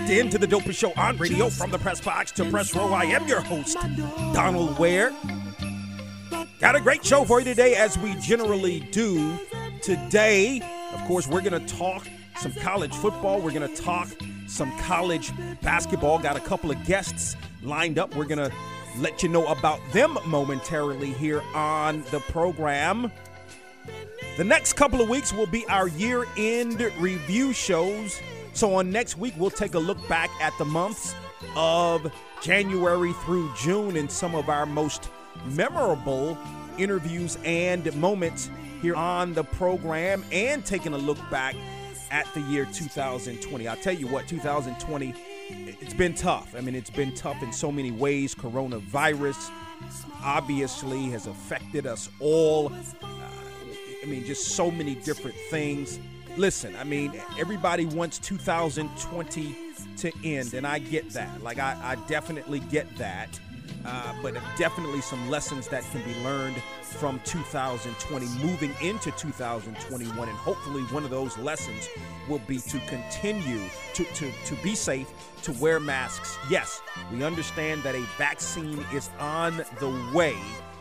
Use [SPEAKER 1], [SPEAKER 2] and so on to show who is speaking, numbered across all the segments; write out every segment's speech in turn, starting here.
[SPEAKER 1] Locked into the dopest show on radio from the press box to press row. I am your host, Donald Ware. Got a great show for you today, as we generally do. Today, of course, we're going to talk some college football. We're going to talk some college basketball. Got a couple of guests lined up. We're going to let you know about them momentarily here on the program. The next couple of weeks will be our year end review shows. So, on next week, we'll take a look back at the months of January through June and some of our most memorable interviews and moments here on the program and taking a look back at the year 2020. I'll tell you what, 2020, it's been tough. I mean, it's been tough in so many ways. Coronavirus obviously has affected us all. Uh, I mean, just so many different things listen, I mean, everybody wants 2020 to end, and I get that. Like, I, I definitely get that. Uh, but definitely some lessons that can be learned from 2020 moving into 2021 and hopefully one of those lessons will be to continue to, to, to be safe to wear masks yes we understand that a vaccine is on the way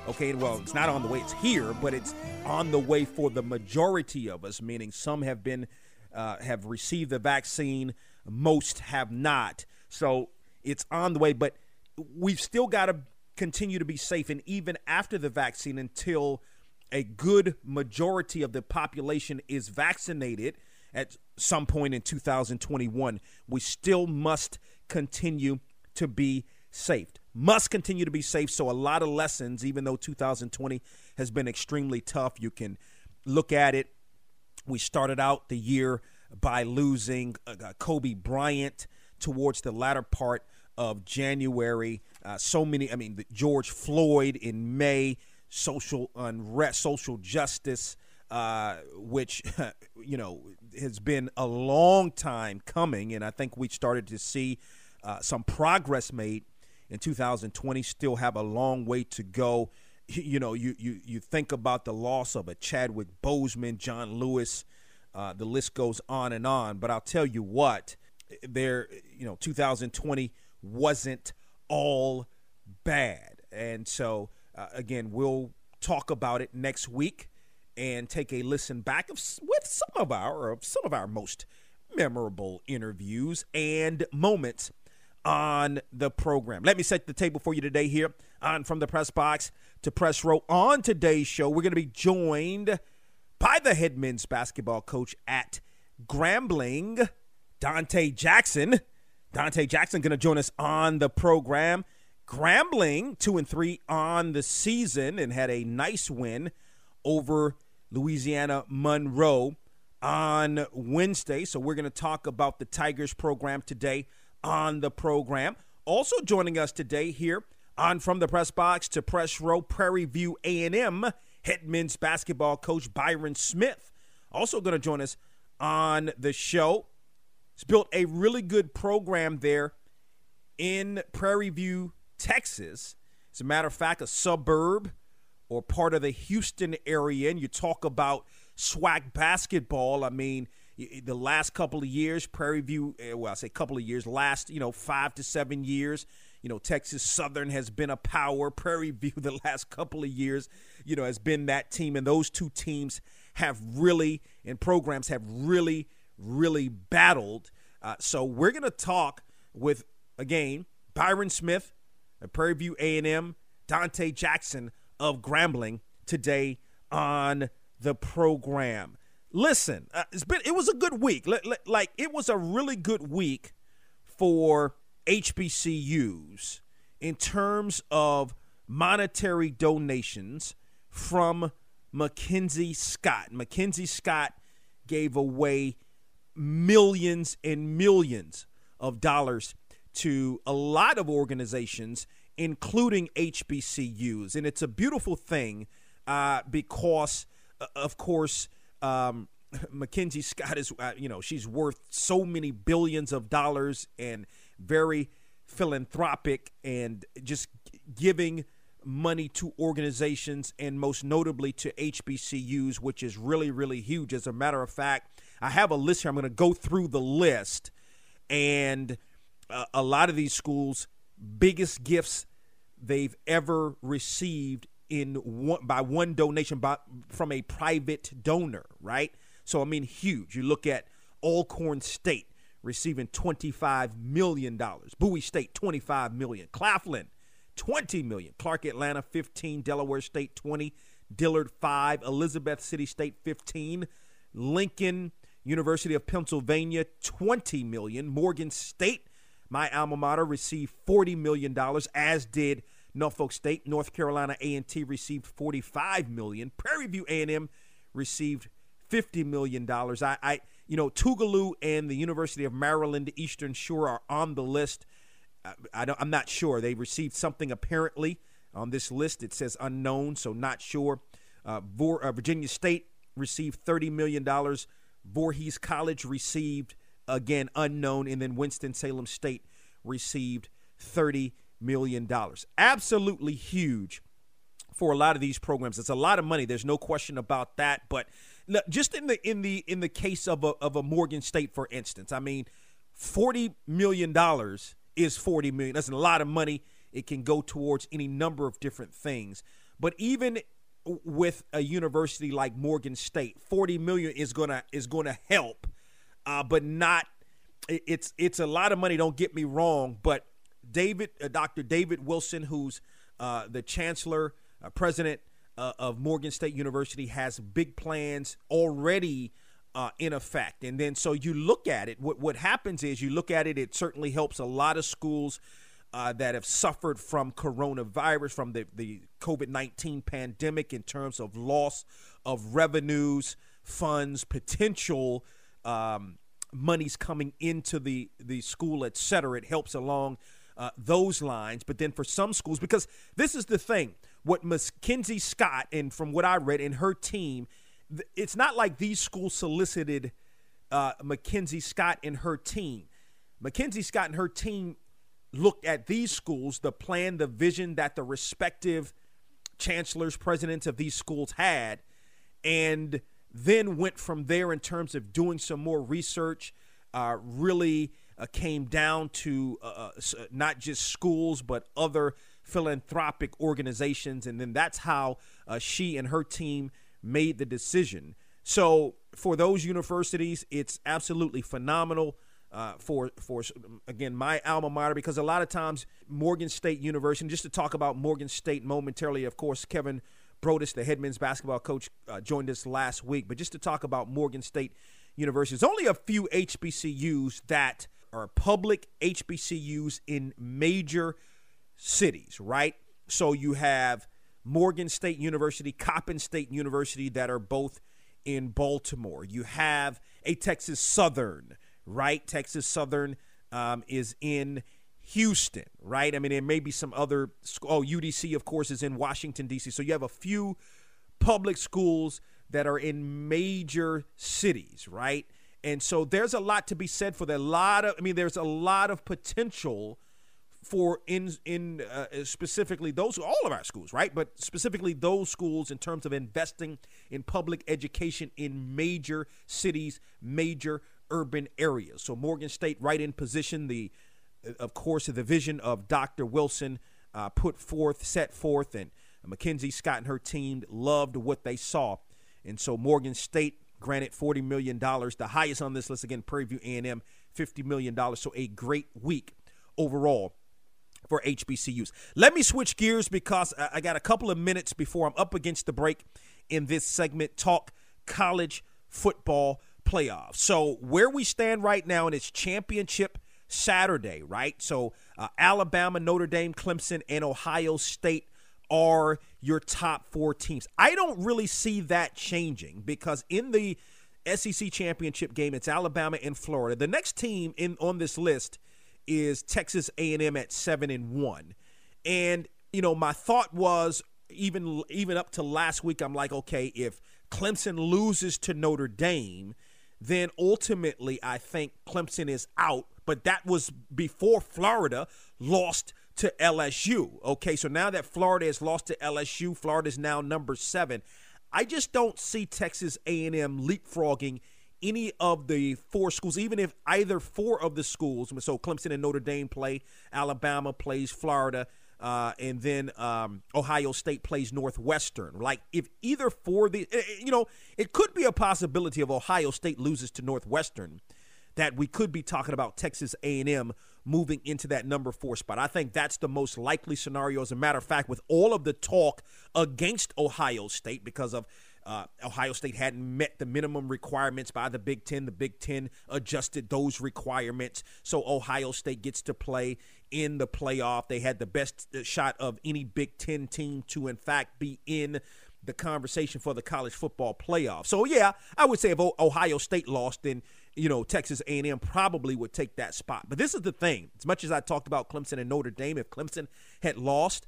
[SPEAKER 1] Okay, well, it's not on the way, it's here, but it's on the way for the majority of us, meaning some have been, uh, have received the vaccine, most have not. So it's on the way, but we've still got to continue to be safe. And even after the vaccine, until a good majority of the population is vaccinated at some point in 2021, we still must continue to be safe must continue to be safe. So, a lot of lessons, even though 2020 has been extremely tough, you can look at it. We started out the year by losing uh, uh Kobe Bryant towards the latter part of January. Uh, so many, I mean, the George Floyd in May, social unrest, social justice, uh, which, you know, has been a long time coming. And I think we started to see uh, some progress made in 2020 still have a long way to go. You know, you you you think about the loss of a Chadwick Boseman, John Lewis, uh, the list goes on and on. But I'll tell you what, there, you know, 2020 wasn't all bad, and so uh, again, we'll talk about it next week and take a listen back of with some of our of some of our most memorable interviews and moments on the program. Let me set the table for you today here on From the Press Box to Press Row. On today's show, we're going to be joined by the head men's basketball coach at Grambling, Donte Jackson. Donte Jackson going to join us on the program. Grambling, two and three on the season, and had a nice win over Louisiana Monroe on Wednesday. So we're going to talk about the Tigers program today on the program. Also joining us today here on From the Press Box to Press Row, Prairie View A&M head men's basketball coach Byron Smith. Also going to join us on the show. He's built a really good program there in Prairie View, Texas. As a matter of fact, a suburb or part of the Houston area. And you talk about swag basketball. I mean, the last couple of years, Prairie View, eh, well, I say couple of years, last, you know, five to seven years, you know, Texas Southern has been a power. Prairie View, the last couple of years, you know, has been that team. And those two teams have really, and programs have really, really battled. Uh, so we're going to talk with, again, Byron Smith, Prairie View A&M, Donte Jackson of Grambling today on the program. Listen, uh, it's been it was a good week. Like it was a really good week for HBCUs in terms of monetary donations from Mackenzie Scott. Mackenzie Scott gave away millions and millions of dollars to a lot of organizations, including HBCUs. And it's a beautiful thing uh, because, uh, of course, um, Mackenzie Scott is, uh, you know, she's worth so many billions of dollars and very philanthropic and just giving money to organizations and most notably to HBCUs, which is really, really huge. As a matter of fact, I have a list here. I'm going to go through the list, and uh, a lot of these schools' biggest gifts they've ever received in one by one donation by, from a private donor, right? So I mean, huge. You look at Alcorn State receiving $25 million. Bowie State, 25 million. Claflin, 20 million. Clark Atlanta 15, Delaware State 20, Dillard 5, Elizabeth City State 15, Lincoln University of Pennsylvania 20 million, Morgan State, my alma mater received 40 million dollars as did Norfolk State, North Carolina A&T received 45 million, Prairie View A&M received 50 million dollars. I, I you know, Tougaloo and the University of Maryland Eastern Shore are on the list I don't, I'm not sure. They received something apparently on this list. It says unknown, so not sure. Uh, uh, Virginia State received $30 million. Voorhees College received, again, unknown. And then Winston-Salem State received $30 million. dollars. Absolutely huge for a lot of these programs. It's a lot of money. There's no question about that. But just in the in the in the case of a of a Morgan State, for instance, I mean, forty million dollars is 40 million. That's a lot of money. It can go towards any number of different things. But even with a university like Morgan State, 40 million is gonna is gonna help, uh, but not. It's it's a lot of money. Don't get me wrong, but David, uh, Dr. David Wilson, who's uh, the chancellor, uh, president uh, of Morgan State University, has big plans already uh, in effect. And then so you look at it, what, what happens is you look at it, it certainly helps a lot of schools uh, that have suffered from coronavirus, from the, the COVID 19 pandemic in terms of loss of revenues, funds, potential um, monies coming into the, the school, et cetera. It helps along uh, those lines. But then for some schools, because this is the thing, what Mackenzie Scott, and from what I read, in her team, it's not like these schools solicited uh, Mackenzie Scott and her team. Mackenzie Scott and her team looked at these schools, the plan, the vision that the respective chancellors, presidents of these schools had, and then went from there in terms of doing some more research. Uh, really uh, came down to uh, uh not just schools, but other philanthropic organizations. And then that's how uh, she and her team made the decision. So for those universities, it's absolutely phenomenal. Uh, for for again my alma mater because a lot of times Morgan State University. Just to talk about Morgan State momentarily, of course, Kevin Broadus, the head men's basketball coach, uh, joined us last week. But just to talk about Morgan State University, there's only a few HBCUs that are public HBCUs in major cities, right? So you have Morgan State University, Coppin State University that are both in Baltimore. You have a Texas Southern, right? Texas Southern um, is in Houston, right? I mean, there may be some other. Oh, UDC, of course, is in Washington, D.C. So you have a few public schools that are in major cities, right? And so there's a lot to be said for that. A lot of, I mean, there's a lot of potential for in in uh, specifically those all of our schools, right? But specifically those schools in terms of investing in public education in major cities, major urban areas. So Morgan State right in position. The of course the vision of Dr. Wilson uh, put forth, set forth, and Mackenzie Scott and her team loved what they saw, and so Morgan State granted forty million dollars, the highest on this list again. Prairie View A&M fifty million dollars. So a great week overall for HBCUs. Let me switch gears because I got a couple of minutes before I'm up against the break in this segment. Talk college football playoffs. So where we stand right now, and it's championship Saturday, right? So uh, Alabama, Notre Dame, Clemson, and Ohio State are your top four teams. I don't really see that changing because in the SEC championship game, it's Alabama and Florida. The next team in on this list is Texas A&M at seven and one, and you know my thought was even even up to last week, I'm like, okay, if Clemson loses to Notre Dame, then ultimately I think Clemson is out. But that was before Florida lost to LSU. Okay, so now that Florida has lost to LSU, Florida is now number seven. I just don't see Texas A&M leapfrogging any of the four schools, even if either four of the schools, so Clemson and Notre Dame play, Alabama plays Florida, uh, and then um, Ohio State plays Northwestern. Like if either four the, eh, eh, you know, it could be a possibility of Ohio State loses to Northwestern, that we could be talking about Texas A&M moving into that number four spot. I think that's the most likely scenario. As a matter of fact, with all of the talk against Ohio State because of uh, Ohio State hadn't met the minimum requirements by the Big Ten. The Big Ten adjusted those requirements. So Ohio State gets to play in the playoff. They had the best uh, shot of any Big Ten team to, in fact, be in the conversation for the college football playoff. So yeah, I would say if Ohio State lost, then you know, Texas A&M probably would take that spot. But this is the thing. As much as I talked about Clemson and Notre Dame, if Clemson had lost,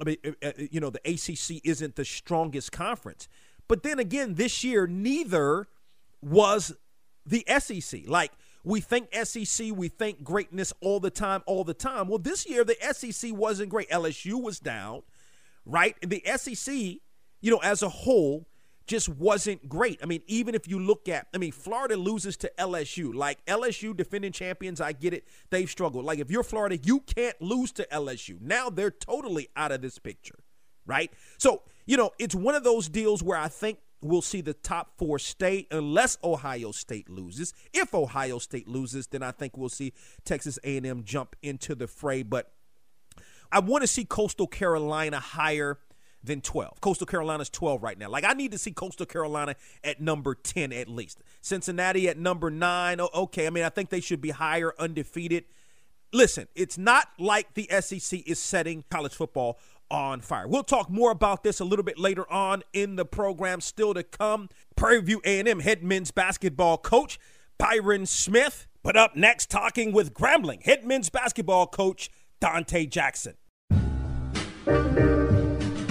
[SPEAKER 1] I mean, uh, uh, you know, the ACC isn't the strongest conference. But then again, this year, neither was the SEC. Like, we think SEC, we think greatness all the time, all the time. Well, this year, the SEC wasn't great. LSU was down, right? The SEC, you know, as a whole, just wasn't great. I mean, even if you look at, I mean, Florida loses to LSU. Like LSU defending champions, I get it. They've struggled. Like if you're Florida, you can't lose to LSU. Now they're totally out of this picture, right? So, you know, it's one of those deals where I think we'll see the top four stay unless Ohio State loses. If Ohio State loses, then I think we'll see Texas A&M jump into the fray. But I want to see Coastal Carolina higher than 12. Coastal Carolina's 12 right now. Like I need to see Coastal Carolina at number 10 at least. Cincinnati at number 9. Okay, I mean I think they should be higher undefeated. Listen, it's not like the SEC is setting college football on fire. We'll talk more about this a little bit later on in the program still to come. Prairie View A&M head men's basketball coach Byron Smith. But up next talking with Grambling head men's basketball coach Donte Jackson.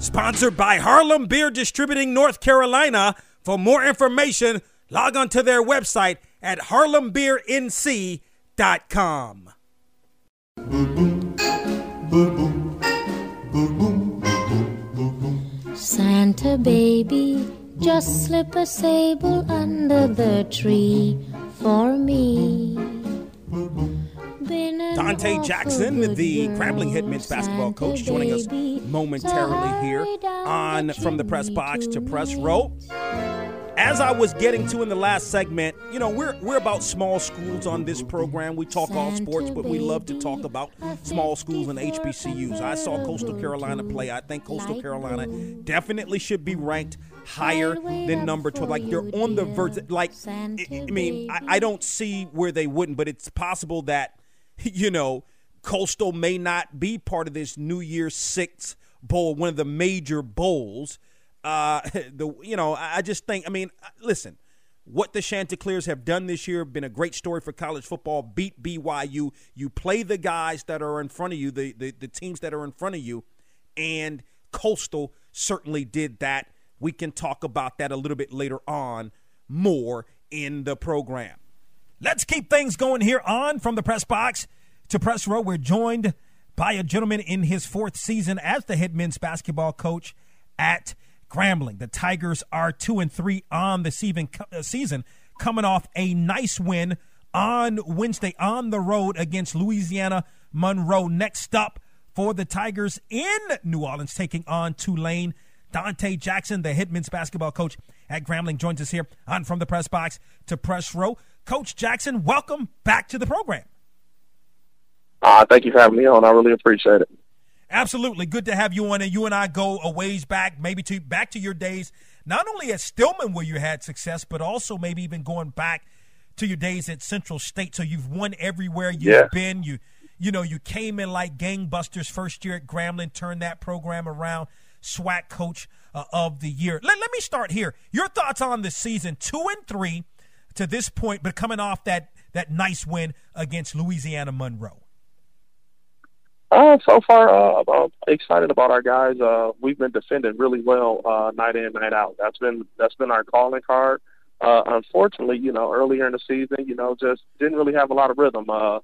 [SPEAKER 1] Sponsored by Harlem Beer Distributing North Carolina. For more information, log on to their website at harlembeernc.com.
[SPEAKER 2] Santa baby, just slip a sable under the tree for me.
[SPEAKER 1] Donte Jackson, the Grambling Hitmen's basketball coach, joining us momentarily here on From the Press Box to Press Row. As I was getting to in the last segment, you know, we're we're about small schools on this program. We talk all sports, but we love to talk about small schools and HBCUs. I saw Coastal Carolina play. I think Coastal Carolina definitely should be ranked higher than number 12. Like they're on the verge. Like, I mean, I, I don't see where they wouldn't, but it's possible that you know, Coastal may not be part of this New Year's Six bowl, one of the major bowls. Uh, the you know, I just think. I mean, listen, what the Chanticleers have done this year been a great story for college football. Beat BYU. You play the guys that are in front of you, the the, the teams that are in front of you, and Coastal certainly did that. We can talk about that a little bit later on, more in the program. Let's keep things going here on from the press box to press row. We're joined by a gentleman in his fourth season as the head men's basketball coach at Grambling. The Tigers are two and three on the season, uh, coming off a nice win on Wednesday on the road against Louisiana Monroe. Next up for the Tigers in New Orleans, taking on Tulane. Donte Jackson, the head men's basketball coach at Grambling, joins us here on From the Press Box to Press Row. Coach Jackson, welcome back to the program.
[SPEAKER 3] Uh, thank you for having me on. I really appreciate it.
[SPEAKER 1] Absolutely, good to have you on. And you and I go a ways back, maybe to back to your days, not only at Stillman where you had success, but also maybe even going back to your days at Central State. So you've won everywhere you've
[SPEAKER 3] yeah.
[SPEAKER 1] been. You, you know, you came in like gangbusters first year at Grambling, turned that program around. SWAC Coach uh, of the Year. Let, let me start here. Your thoughts on the season, two and three to this point, but coming off that that nice win against Louisiana Monroe.
[SPEAKER 3] Uh, so far, uh, I'm excited about our guys. Uh, we've been defending really well uh, night in, night out. That's been that's been our calling card. Uh, unfortunately, you know, earlier in the season, you know, just didn't really have a lot of rhythm. Uh,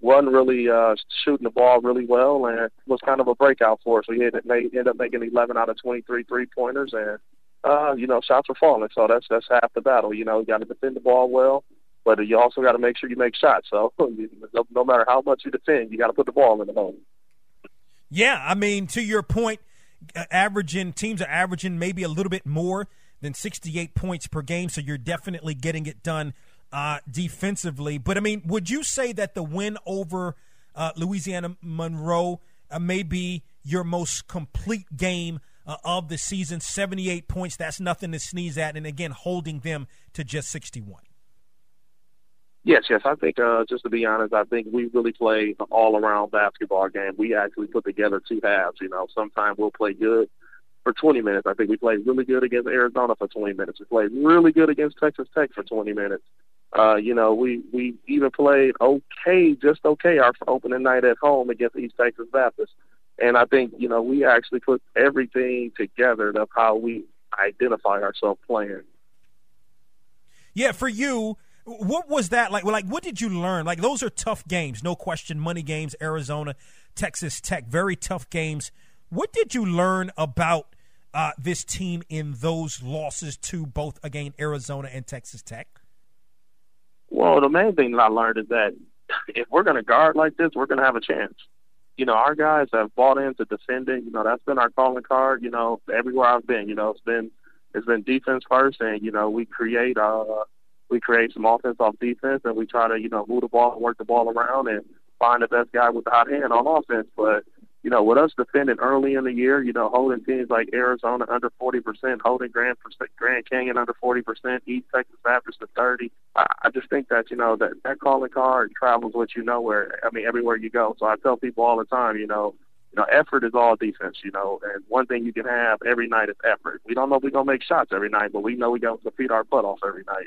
[SPEAKER 3] wasn't really uh, shooting the ball really well, and was kind of a breakout for us. We ended, ended up making 11 out of 23 three pointers, and uh, you know, shots were falling. So that's that's half the battle. You know, you got to defend the ball well, but you also got to make sure you make shots. So no, no matter how much you defend, you got to put the ball in the hole.
[SPEAKER 1] Yeah, I mean, to your point, uh, averaging teams are averaging maybe a little bit more than 68 points per game, so you're definitely getting it done uh, defensively. But I mean, would you say that the win over uh, Louisiana Monroe uh, may be your most complete game uh, of the season? 78 points, that's nothing to sneeze at, and again, holding them to just 61.
[SPEAKER 3] Yes, yes. I think, uh, just to be honest, I think we really play an all-around basketball game. We actually put together two halves. You know, sometimes we'll play good for 20 minutes. I think we played really good against Arizona for 20 minutes. We played really good against Texas Tech for 20 minutes. Uh, you know, we we even played okay, just okay, our opening night at home against East Texas Baptist. And I think, you know, we actually put everything together of how we identify ourselves playing.
[SPEAKER 1] Yeah, for you, what was that like? Like, what did you learn? Like, those are tough games, no question. Money games, Arizona, Texas Tech, very tough games. What did you learn about uh, this team in those losses to both again Arizona and Texas Tech?
[SPEAKER 3] Well, the main thing that I learned is that if we're going to guard like this, we're going to have a chance. You know, our guys have bought into defending. You know, that's been our calling card. You know, everywhere I've been, you know, it's been it's been defense first, and you know, we create uh we create some offense off defense, and we try to you know move the ball, work the ball around, and find the best guy with the hot hand on offense. But you know, with us defending early in the year, you know, holding teams like Arizona under 40%, holding Grand, Grand Canyon under 40%, East Texas Baptist at 30. I, I just think that, you know, that, that calling card travels with you nowhere. I mean, everywhere you go. So I tell people all the time, you know, you know, effort is all defense, you know, and one thing you can have every night is effort. We don't know if we're going to make shots every night, but we know we got to feed our butt off every night.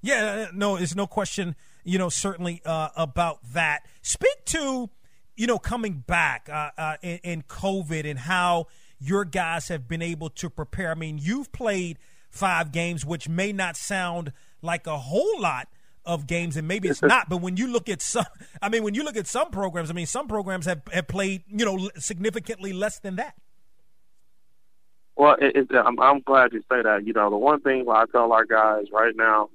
[SPEAKER 1] Yeah, no, there's no question, you know, certainly uh, about that. Speak to, you know, coming back uh, uh, in, in, COVID and how your guys have been able to prepare. I mean, you've played five games, which may not sound like a whole lot of games, and maybe it's not. But when you look at some, I mean, when you look at some programs, I mean, some programs have, have played, you know, significantly less than that.
[SPEAKER 3] Well, it, it, I'm, I'm glad you say that. You know, the one thing I tell our guys right now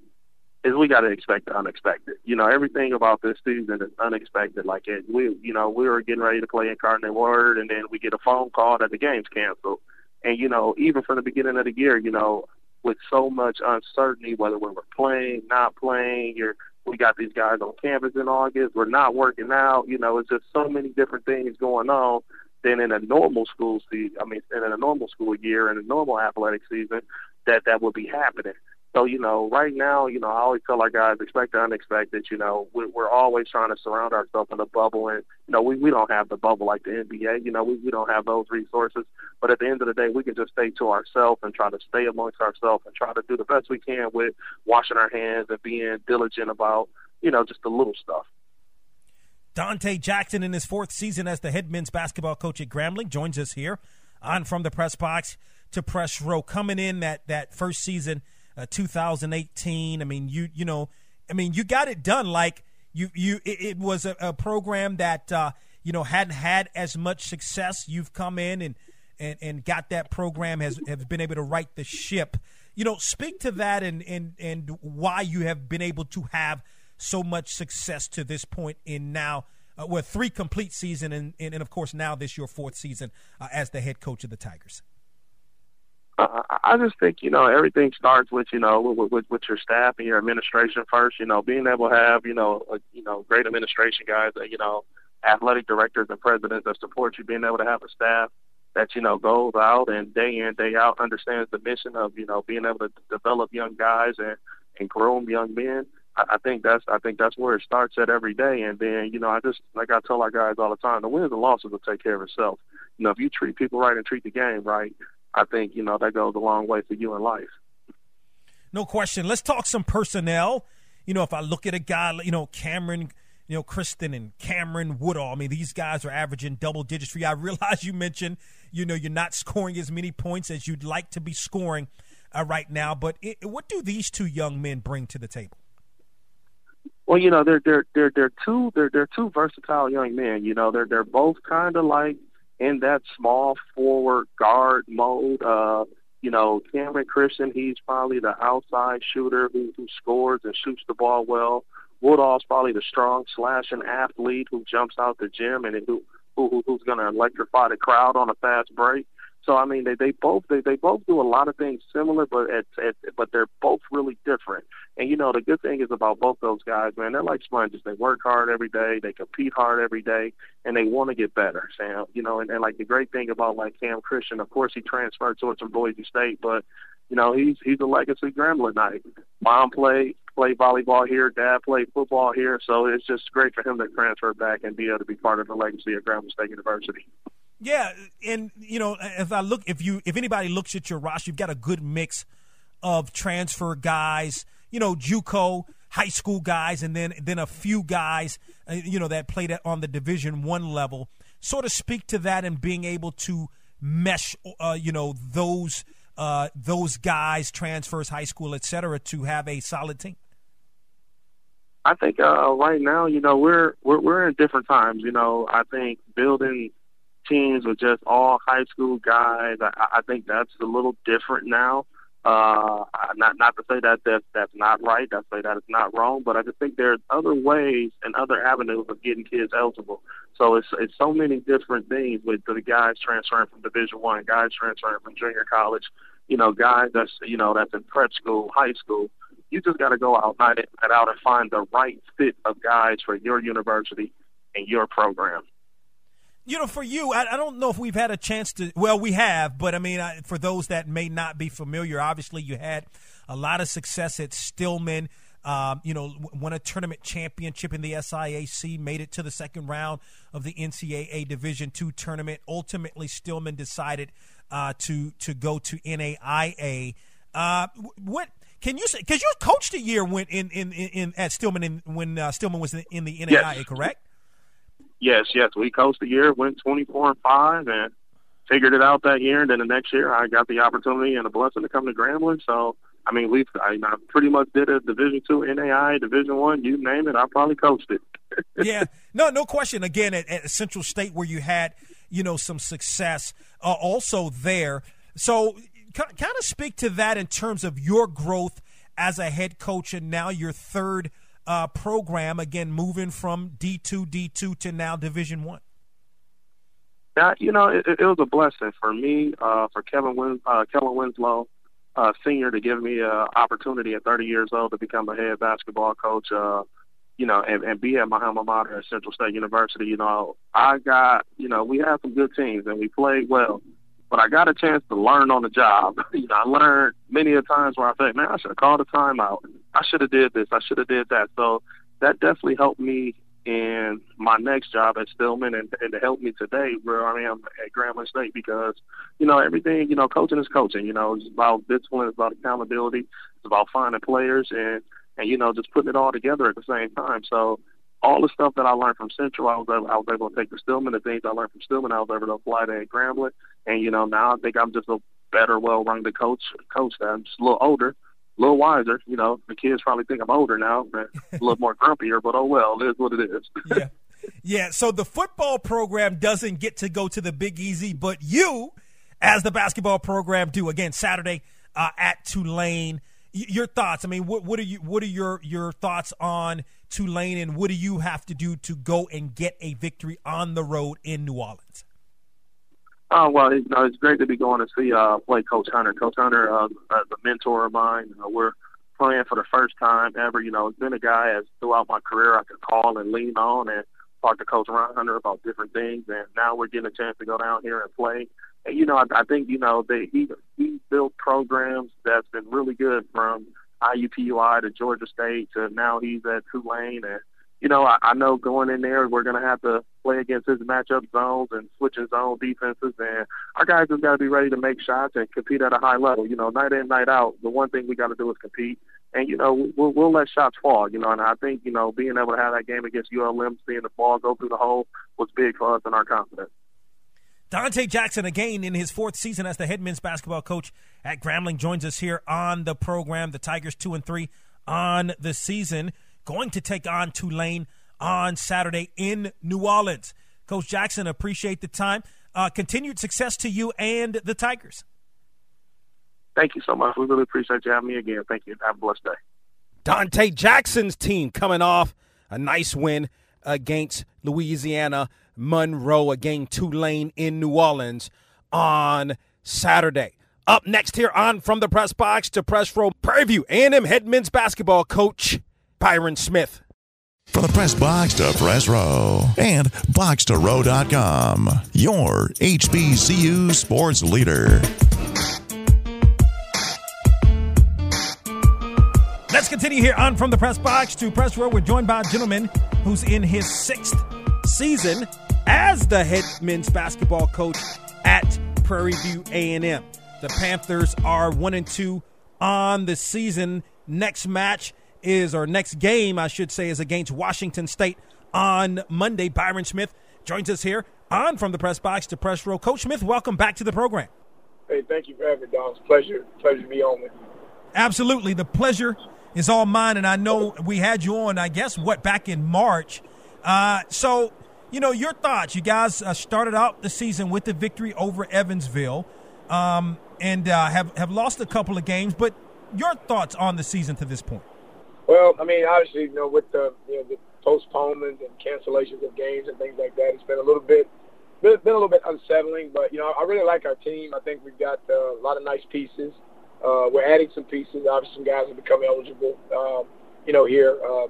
[SPEAKER 3] is we got to expect the unexpected. You know, everything about this season is unexpected. Like it, we, you know, we were getting ready to play Incarnate Word, and then we get a phone call that the game's canceled. And you know, even from the beginning of the year, you know, with so much uncertainty, whether we were playing, not playing, you're we got these guys on campus in August. We're not working out. You know, it's just so many different things going on than in a normal school season. I mean, in a normal school year and a normal athletic season that that would be happening. So, you know, right now, you know, I always tell our guys, expect the unexpected. You know, we're, we're always trying to surround ourselves in a bubble. And, you know, we, we don't have the bubble like the NBA. You know, we, we don't have those resources. But at the end of the day, we can just stay to ourselves and try to stay amongst ourselves and try to do the best we can with washing our hands and being diligent about, you know, just the little stuff.
[SPEAKER 1] Donte Jackson, in his fourth season as the head men's basketball coach at Grambling, joins us here on From the Press Box to Press Row. Coming in that, that first season – uh, 2018. I mean, you you know, I mean, you got it done. Like you you, it, it was a, a program that uh, you know, hadn't had as much success. You've come in and and, and got that program has has been able to right the ship. You know, speak to that and and and why you have been able to have so much success to this point in now uh, well three complete season and, and, and of course now this your fourth season uh, as the head coach of the Tigers.
[SPEAKER 3] I just think you know everything starts with you know with, with, with your staff and your administration first. You know, being able to have you know a, you know great administration guys, you know, athletic directors and presidents that support you. Being able to have a staff that you know goes out and day in day out understands the mission of you know being able to develop young guys and and groom young men. I think that's I think that's where it starts at every day. And then you know I just like I tell our guys all the time, the wins and losses will take care of itself. You know if you treat people right and treat the game right, I think you know that goes a long way for you in life.
[SPEAKER 1] No question. Let's talk some personnel. You know, if I look at a guy, you know, Cameron, you know, Christian and Cameron Woodall. I mean, these guys are averaging double digits for you. I realize you mentioned, you know, you're not scoring as many points as you'd like to be scoring uh, right now. But it, what do these two young men bring to the table?
[SPEAKER 3] Well, you know, they're they're they're they're two they're they're two versatile young men. You know, they're they're both kind of like in that small forward guard mode. Uh, you know, Cameron Christian, he's probably the outside shooter who, who scores and shoots the ball well. Woodall's probably the strong slashing athlete who jumps out the gym and who, who who's going to electrify the crowd on a fast break. So I mean, they they both they they both do a lot of things similar, but at, at, but they're both really different. And you know, the good thing is about both those guys, man, they're like sponges. They work hard every day, they compete hard every day, and they want to get better. Sam, you know, and, and like the great thing about like Cam Christian, of course, he transferred to from Boise State, but you know, he's he's a legacy Grambling Knight. Mom played played volleyball here, dad played football here, so it's just great for him to transfer back and be able to be part of the legacy of Grambling State University.
[SPEAKER 1] Yeah, and you know, if I look, if you, if anybody looks at your roster, you've got a good mix of transfer guys. You know, JUCO high school guys, and then then a few guys, uh, you know, that played on the Division One level. Sort of speak to that and being able to mesh, uh, you know, those uh, those guys, transfers, high school, et cetera, to have a solid team.
[SPEAKER 3] I think uh, right now, you know, we're we're we're in different times. You know, I think building teams with just all high school guys. I, I think that's a little different now. Uh, not not to say that that's, that's not right. I say that it's not wrong, but I just think there's other ways and other avenues of getting kids eligible. So it's it's so many different things with the guys transferring from Division One, guys transferring from junior college, you know, guys that's you know that's in prep school, high school. You just got to go out night in, out and find the right fit of guys for your university and your program
[SPEAKER 1] you know, for you, I, I, don't know if we've had a chance to. Well, we have, but I mean, I, for those that may not be familiar, obviously you had a lot of success at Stillman. Um, you know, won a tournament championship in the SIAC, made it to the second round of the NCAA Division two tournament. Ultimately, Stillman decided uh, to to go to NAIA. Uh, what can you say? Because you coached a year when in in, in, in at Stillman in, when uh, Stillman was in, in the NAIA, yes. correct?
[SPEAKER 3] Yes, yes, we coached a year, went 24 and five, and figured it out that year. And then the next year, I got the opportunity and the blessing to come to Grambling. So, I mean, we I, I pretty much did a Division two, NAI, Division one, you name it. I probably coached it.
[SPEAKER 1] yeah, no, no question. Again, at, at, Central State, where you had you know some success, uh, also there. So, kind of speak to that in terms of your growth as a head coach, and now your third uh, program again, moving from D two D two to now Division One?
[SPEAKER 3] Yeah, you know, it, it was a blessing for me, uh, for Kevin Win, uh, Kellen Winslow, uh, senior, to give me an opportunity at 30 years old to become a head basketball coach. Uh, you know, and, and be at my alma mater at Central State University. You know, I got, you know, we had some good teams and we played well but I got a chance to learn on the job. you know, I learned many a times where I think, man, I should have called a timeout. I should have did this. I should have did that. So that definitely helped me in my next job at Stillman and, and to help me today where I am at Grambling State because, you know, everything, you know, coaching is coaching. You know, it's about discipline, it's about accountability, it's about finding players and, and, you know, just putting it all together at the same time. So all the stuff that I learned from Central, I was able, I was able to take to Stillman. The things I learned from Stillman, I was able to apply to Grambling. And you know, now I think I'm just a better, well-rounded coach. Coach I'm just a little older, a little wiser. You know, the kids probably think I'm older now, but a little more grumpier. But oh well, it is what it is.
[SPEAKER 1] yeah. yeah, so the football program doesn't get to go to the Big Easy, but you, as the basketball program, do. Again, Saturday uh, at Tulane. Your thoughts? I mean, what, what are you? What are your your thoughts on Tulane, and what do you have to do to go and get a victory on the road in New Orleans?
[SPEAKER 3] Oh well, you know, it's great to be going to see uh, play Coach Hunter. Coach Hunter, uh, uh, the mentor of mine. Uh, we're playing for the first time ever. You know, it's been a guy as throughout my career I could call and lean on and talk to Coach Ron Hunter about different things. And now we're getting a chance to go down here and play. And you know, I, I think you know they he he built programs that's been really good from IUPUI to Georgia State to now he's at Tulane and you know, I, I know going in there, we're going to have to play against his matchup zones and switching zone defenses. And our guys have got to be ready to make shots and compete at a high level. You know, night in, night out, the one thing we got to do is compete. And, you know, we'll, we'll let shots fall, you know, and I think, you know, being able to have that game against ULM, seeing the ball go through the hole was big for us and our confidence.
[SPEAKER 1] Donte Jackson, again in his fourth season as the head men's basketball coach at Grambling, joins us here on the program. The Tigers two and three on the season going to take on Tulane on Saturday in New Orleans. Coach Jackson, appreciate the time. Uh, continued success to you and the Tigers.
[SPEAKER 3] Thank you so much. We really appreciate you having me again. Thank you. Have a blessed day.
[SPEAKER 1] Donte Jackson's team coming off a nice win against Louisiana Monroe, again Tulane in New Orleans on Saturday. Up next here on From the Press Box to Press Row Prairie View, A&M head men's basketball coach Byron Smith.
[SPEAKER 4] From the press box to press row and box2row.com, your HBCU sports leader.
[SPEAKER 1] Let's continue here on From the Press Box to Press Row. We're joined by a gentleman who's in his sixth season as the head men's basketball coach at Prairie View A&M. The Panthers are one and two on the season. Next match is, or next game, I should say, is against Washington State on Monday. Byron Smith joins us here on From the Press Box to Press Row. Coach Smith, welcome back to the program.
[SPEAKER 5] Hey, thank you for having me, Don. Pleasure, pleasure to be on with you.
[SPEAKER 1] Absolutely. The pleasure is all mine, and I know we had you on, I guess, what, back in March. Uh, so, you know, your thoughts. You guys uh, started out the season with the victory over Evansville um, and uh, have, have lost a couple of games, but your thoughts on the season to this point?
[SPEAKER 5] Well, I mean, obviously, you know, with the you know the postponements and cancellations of games and things like that, it's been a little bit been, been a little bit unsettling. But you know, I really like our team. I think we've got uh, a lot of nice pieces. Uh, we're adding some pieces. Obviously, some guys have become eligible. Um, you know, here um,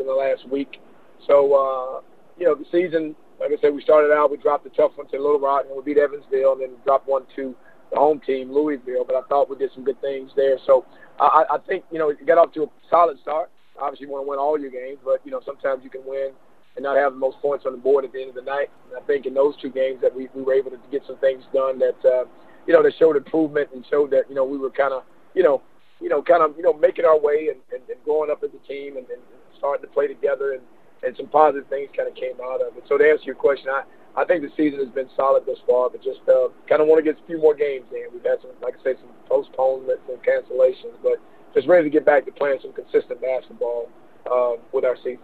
[SPEAKER 5] in the last week. So uh, you know, the season, like I said, we started out. We dropped a tough one to Little Rock, and we beat Evansville, and then dropped one to the home team, Louisville. But I thought we did some good things there. So I, I think you know you got off to a solid start. Obviously, you want to win all your games, but you know sometimes you can win and not have the most points on the board at the end of the night. And I think in those two games that we, we were able to get some things done that uh, you know that showed improvement and showed that you know we were kind of you know you know kind of you know making our way and, and, and growing up as a team and, and starting to play together and and some positive things kind of came out of it. So to answer your question, I I think the season has been solid thus far, but just uh, kind of want to get a few more games in. We've had some, like I say, some postponements and cancellations, but just ready to get back to playing some consistent basketball uh, with our season.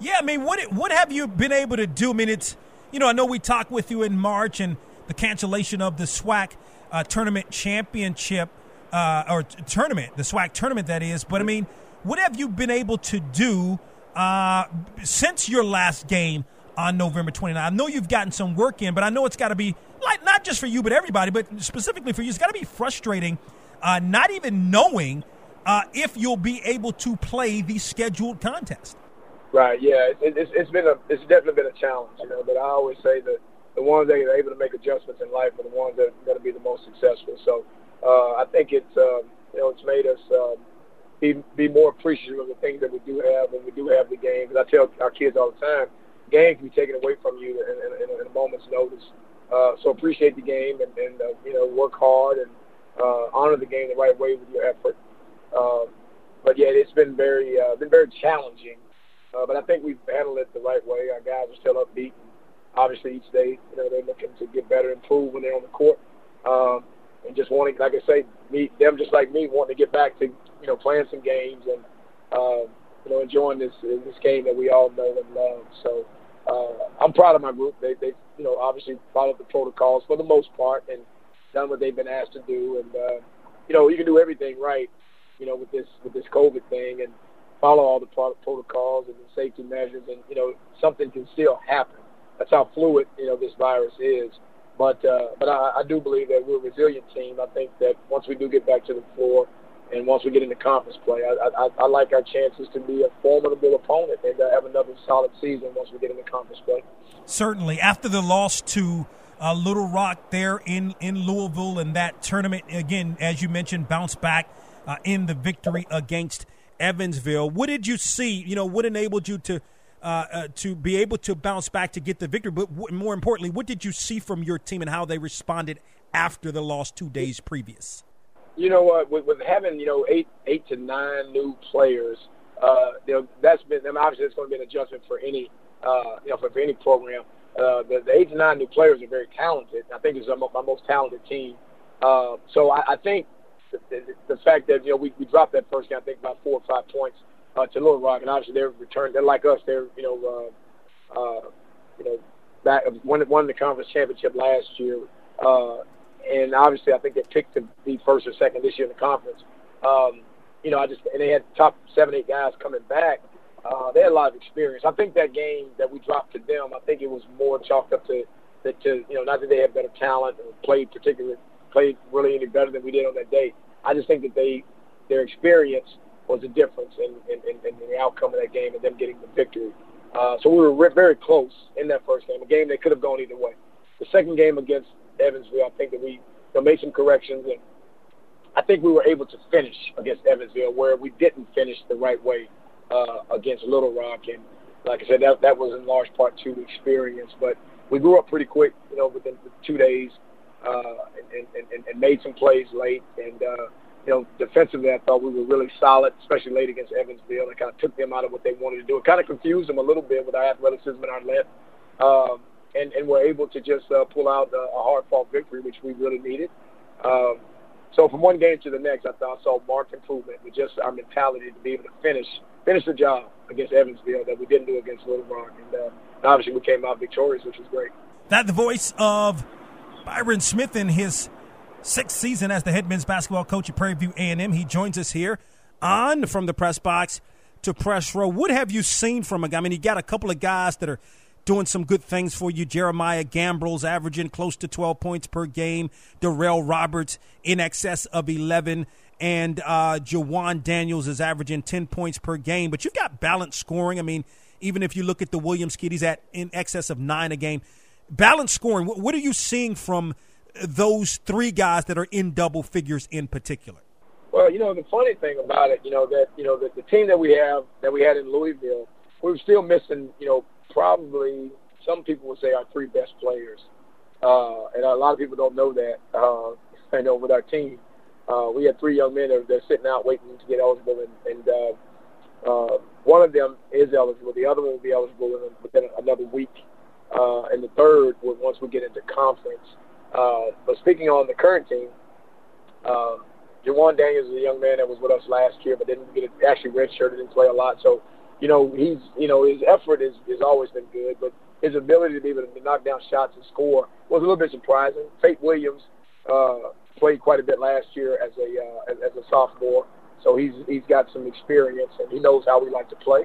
[SPEAKER 1] Yeah, I mean, what what have you been able to do? I mean, it's you know, I know we talked with you in March and the cancellation of the SWAC uh, tournament championship uh, or t- tournament, the SWAC tournament that is. But I mean, what have you been able to do uh, since your last game on November 29th. I know you've gotten some work in, but I know it's got to be like not just for you, but everybody, but specifically for you, it's got to be frustrating, uh, not even knowing uh, if you'll be able to play the scheduled contest.
[SPEAKER 5] Right. Yeah. It, it's, it's been a it's definitely been a challenge, you know. But I always say that the ones that are able to make adjustments in life are the ones that are going to be the most successful. So uh, I think it's um, you know it's made us. Um, be, be more appreciative of the things that we do have when we do have the game. Because I tell our kids all the time, game can be taken away from you in, in, in a moment's notice. Uh, so appreciate the game and, and uh, you know work hard and uh, honor the game the right way with your effort. Um, but yeah, it's been very uh, been very challenging. Uh, but I think we've handled it the right way. Our guys are still upbeat. Obviously, each day, you know, they're looking to get better, improve when they're on the court, um, and just wanting, like I say, me, them just like me, wanting to get back to, you know, playing some games and, um, you know, enjoying this this game that we all know and love. So, uh, I'm proud of my group. They, they, you know, obviously followed the protocols for the most part and done what they've been asked to do. And uh, you know, you can do everything right, you know, with this with this COVID thing and follow all the pro- protocols and the safety measures. And you know, something can still happen. That's how fluid you know this virus is. But uh, but I, I do believe that we're a resilient team. I think that once we do get back to the floor, and once we get into conference play, I, I, I like our chances to be a formidable opponent and uh, have another solid season once we get into conference play.
[SPEAKER 1] Certainly, after the loss to uh, Little Rock there in in Louisville and that tournament again, as you mentioned, bounce back uh, in the victory against Evansville. What did you see? You know, what enabled you to uh, uh, to be able to bounce back to get the victory. But more importantly, what did you see from your team and how they responded after the loss two days previous?
[SPEAKER 5] You know what? With, with having you know eight eight to nine new players, uh, you know that's been. I mean, obviously, it's going to be an adjustment for any uh, you know for, for any program. Uh, the, the eight to nine new players are very talented. I think it's my, my most talented team. Uh, so I, I think the, the, the fact that you know we, we dropped that first game, I think about four or five points uh, to Little Rock, and obviously they're returned. They're like us. They're you know, uh, uh, you know, back won won the conference championship last year, uh, and obviously I think they picked to be first or second this year in the conference. Um, you know, I just and they had top seven, eight guys coming back. Uh, they had a lot of experience. I think that game that we dropped to them, I think it was more chalked up to that to you know not that they had better talent or played particularly played really any better than we did on that day. I just think that they their experience was the difference in, in, in, in the outcome of that game and them getting the victory. Uh, so we were very close in that first game, a game that could have gone either way. The second game against Evansville, I think that we you know, made some corrections, and I think we were able to finish against Evansville where we didn't finish the right way uh, against Little Rock. And like I said, that, that was in large part to experience. But we grew up pretty quick, you know, within two days uh, and, and, and made some plays late. And, uh, you know, defensively, I thought we were really solid, especially late against Evansville. It kind of took them out of what they wanted to do. It kind of confused them a little bit with our athleticism and our length. Um, and, and we're able to just uh, pull out a, a hard-fought victory, which we really needed. Um, so from one game to the next, I thought I saw marked improvement with just our mentality to be able to finish finish the job against Evansville that we didn't do against Little Rock. And uh, obviously we came out victorious, which was great.
[SPEAKER 1] That the voice of Byron Smith in his sixth season as the head men's basketball coach at Prairie View A&M. He joins us here on From the Press Box to Press Row. What have you seen from a guy? I mean, you got a couple of guys that are doing some good things for you. Jeremiah Gambrell's averaging close to 12 points per game. Darrell Roberts in excess of 11. And uh, Jawaun Daniels is averaging 10 points per game. But you've got balanced scoring. I mean, even if you look at the Williams kid, he's at in excess of nine a game. Balanced scoring, what are you seeing from – those three guys that are in double figures in particular?
[SPEAKER 5] Well, you know, the funny thing about it, you know, that, you know, the, the team that we have, that we had in Louisville, we were still missing, you know, probably some people would say our three best players. Uh, and a lot of people don't know that. Uh, I know with our team, uh, we had three young men that are sitting out waiting to get eligible, and, and uh, uh, one of them is eligible. The other one will be eligible within another week, uh, and the third, once we get into conference. Uh, but speaking on the current team, uh, Jawaun Daniels is a young man that was with us last year, but didn't get actually redshirted, didn't play a lot. So, you know, he's you know his effort is has always been good, but his ability to be able to knock down shots and score was a little bit surprising. Faite Williams uh, played quite a bit last year as a uh, as, as a sophomore, so he's he's got some experience and he knows how we like to play.